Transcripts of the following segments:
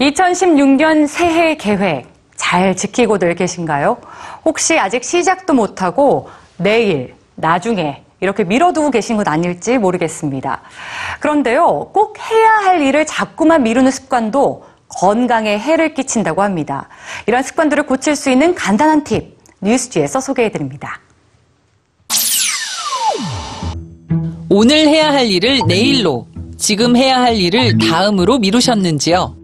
2016년 새해 계획 잘 지키고들 계신가요? 혹시 아직 시작도 못하고 내일, 나중에 이렇게 미뤄두고 계신 건 아닐지 모르겠습니다. 그런데요, 꼭 해야 할 일을 자꾸만 미루는 습관도 건강에 해를 끼친다고 합니다. 이런 습관들을 고칠 수 있는 간단한 팁, 뉴스지에서 소개해드립니다. 오늘 해야 할 일을 내일로, 지금 해야 할 일을 다음으로 미루셨는지요?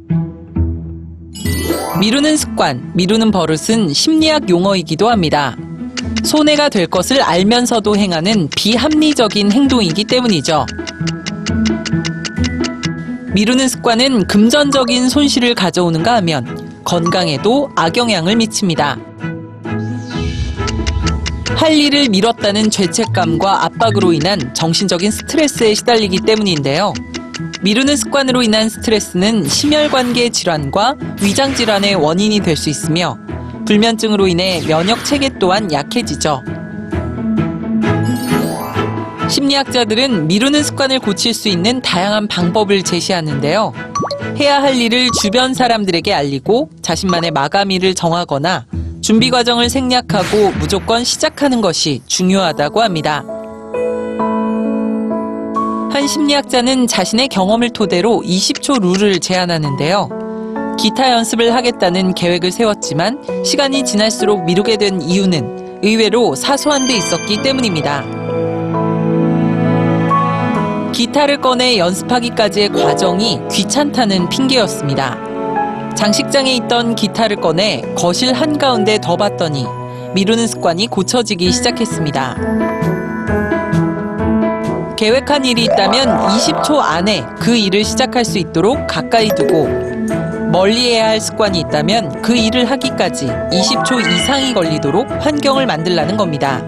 미루는 습관, 미루는 버릇은 심리학 용어이기도 합니다. 손해가 될 것을 알면서도 행하는 비합리적인 행동이기 때문이죠. 미루는 습관은 금전적인 손실을 가져오는가 하면 건강에도 악영향을 미칩니다. 할 일을 미뤘다는 죄책감과 압박으로 인한 정신적인 스트레스에 시달리기 때문인데요. 미루는 습관으로 인한 스트레스는 심혈관계 질환과 위장 질환의 원인이 될 수 있으며 불면증으로 인해 면역 체계 또한 약해지죠. 심리학자들은 미루는 습관을 고칠 수 있는 다양한 방법을 제시하는데요. 해야 할 일을 주변 사람들에게 알리고 자신만의 마감일을 정하거나 준비 과정을 생략하고 무조건 시작하는 것이 중요하다고 합니다. 한 심리학자는 자신의 경험을 토대로 20초 룰을 제안하는데요. 기타 연습을 하겠다는 계획을 세웠지만 시간이 지날수록 미루게 된 이유는 의외로 사소한 데 있었기 때문입니다. 기타를 꺼내 연습하기까지의 과정이 귀찮다는 핑계였습니다. 장식장에 있던 기타를 꺼내 거실 한가운데 둬봤더니 미루는 습관이 고쳐지기 시작했습니다. 계획한 일이 있다면 20초 안에 그 일을 시작할 수 있도록 가까이 두고 멀리 해야 할 습관이 있다면 그 일을 하기까지 20초 이상이 걸리도록 환경을 만들라는 겁니다.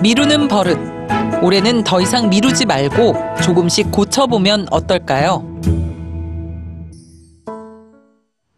미루는 버릇. 올해는 더 이상 미루지 말고 조금씩 고쳐보면 어떨까요?